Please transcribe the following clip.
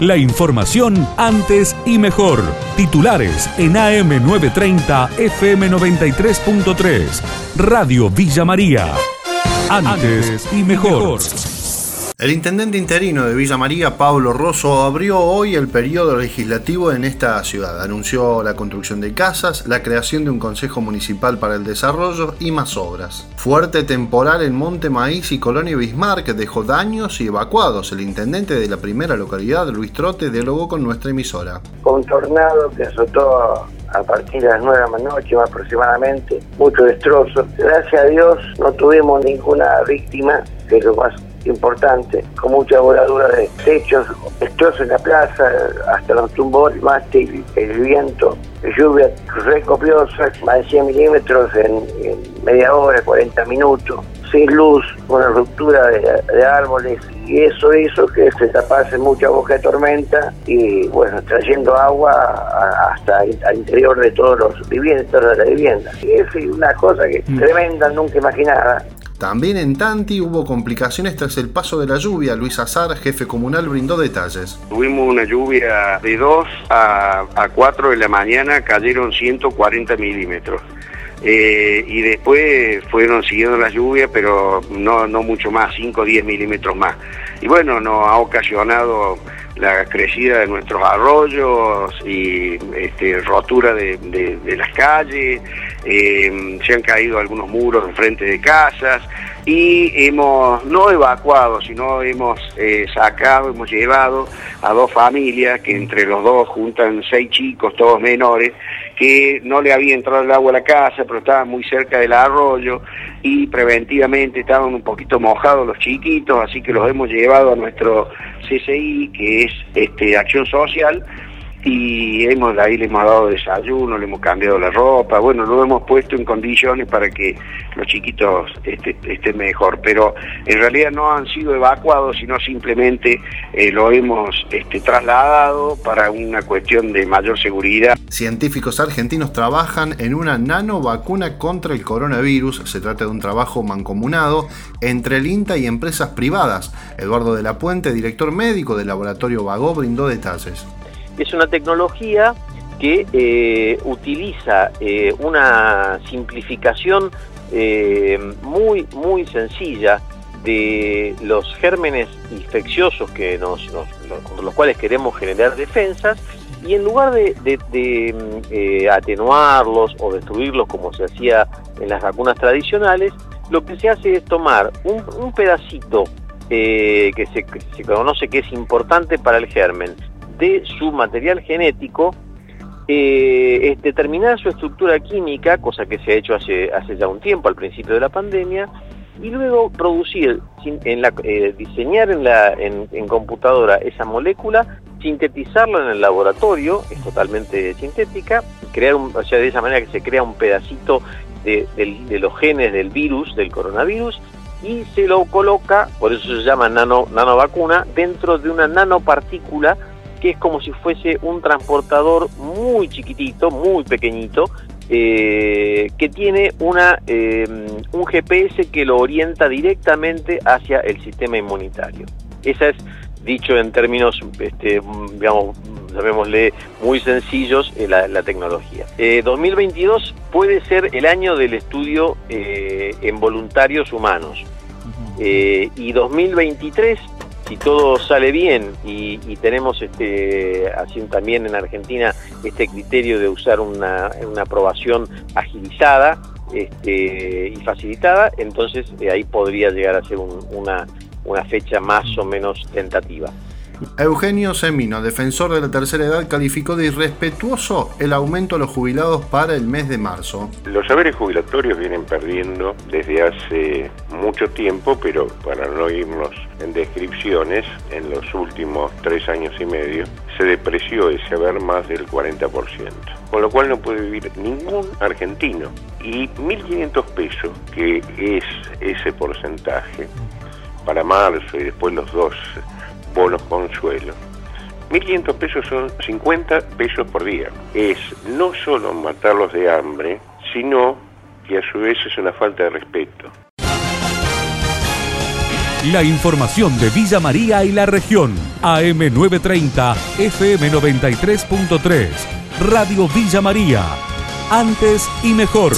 La información antes y mejor. Titulares en AM930 FM93.3. Radio Villa María. Antes y mejor. El intendente interino de Villa María, Pablo Rosso, abrió hoy el periodo legislativo en esta ciudad. Anunció la construcción de casas, la creación de un consejo municipal para el desarrollo y más obras. Fuerte temporal en Monte Maíz y Colonia Bismarck dejó daños y evacuados. El intendente de la primera localidad, Luis Trote, dialogó con nuestra emisora. Con tornado que azotó a partir de las 9 de la noche aproximadamente, mucho destrozo. Gracias a Dios no tuvimos ninguna víctima, que lo más importante, con mucha voladura de techos, destrozos en la plaza, hasta los tumbó el mástil, el viento, lluvia recopiosa, más de 100 milímetros en, media hora, 40 minutos, sin luz, una ruptura de, árboles, y eso hizo que se tapase mucha boca de tormenta y bueno, trayendo agua hasta al interior de todos los viviendas, todas las viviendas. Y es una cosa que mm. tremenda, nunca imaginada. También en Tanti hubo complicaciones tras el paso de la lluvia. Luis Azar, jefe comunal, brindó detalles. Tuvimos una lluvia de 2 a, a 4 de la mañana, cayeron 140 milímetros. Eh, y después fueron siguiendo la lluvia, pero no, no mucho más, 5 o 10 milímetros más. Y bueno, nos ha ocasionado la crecida de nuestros arroyos y este, rotura de, las calles, eh, se han caído algunos muros de frente de casas y hemos no evacuado, sino hemos eh, sacado, hemos llevado a dos familias que entre los dos juntan seis chicos, todos menores, que no le había entrado el agua a la casa, pero estaban muy cerca del arroyo y preventivamente estaban un poquito mojados los chiquitos, así que los hemos llevado a nuestro CCI, que es este, Acción Social, y hemos ahí le hemos dado desayuno, le hemos cambiado la ropa, bueno, lo hemos puesto en condiciones para que los chiquitos este, estén mejor, pero en realidad no han sido evacuados, sino simplemente eh, lo hemos este, trasladado para una cuestión de mayor seguridad. Científicos argentinos trabajan en una nanovacuna contra el coronavirus, se trata de un trabajo mancomunado entre el INTA y empresas privadas. Eduardo de la Puente, director médico del laboratorio Vago, brindó detalles es una tecnología que eh, utiliza eh, una simplificación eh, muy, muy sencilla de los gérmenes infecciosos que nos, con los cuales queremos generar defensas y en lugar de, atenuarlos o destruirlos como se hacía en las vacunas tradicionales, lo que se hace es tomar un, pedacito que se conoce que es importante para el germen, de su material genético, eh, determinar su estructura química, cosa que se ha hecho hace, hace ya un tiempo, al principio de la pandemia, y luego producir, en la, eh, diseñar en, la, en, computadora esa molécula, sintetizarla en el laboratorio, es totalmente sintética, crear un, o sea, de esa manera que se crea un pedacito de, de los genes del virus, del coronavirus, y se lo coloca, por eso se llama nano, nanovacuna, dentro de una nanopartícula que es como si fuese un transportador muy chiquitito, muy pequeñito, eh, que tiene una, eh, un GPS que lo orienta directamente hacia el sistema inmunitario. Esa es, dicho en términos, este, digamos, muy sencillos, eh, la, tecnología. 2022 puede ser el año del estudio en voluntarios humanos. y 2023 si todo sale bien y, tenemos este, así también en Argentina este criterio de usar una, aprobación agilizada este, y facilitada, entonces eh, ahí podría llegar a ser una, una fecha más o menos tentativa. Eugenio Semino, defensor de la tercera edad, calificó de irrespetuoso el aumento a los jubilados para el mes de marzo. Los saberes jubilatorios vienen perdiendo desde hace mucho tiempo, pero para no irnos en descripciones, en los últimos tres años y medio se depreció ese haber más del 40%, con lo cual no puede vivir ningún argentino. Y 1.500 pesos, que es ese porcentaje, para marzo y después los dos bonos consuelo. 1.500 pesos son 50 pesos por día. Es no solo matarlos de hambre, sino que a su vez es una falta de respeto. La información de Villa María y la región. AM930, FM93.3. Radio Villa María. Antes y mejor.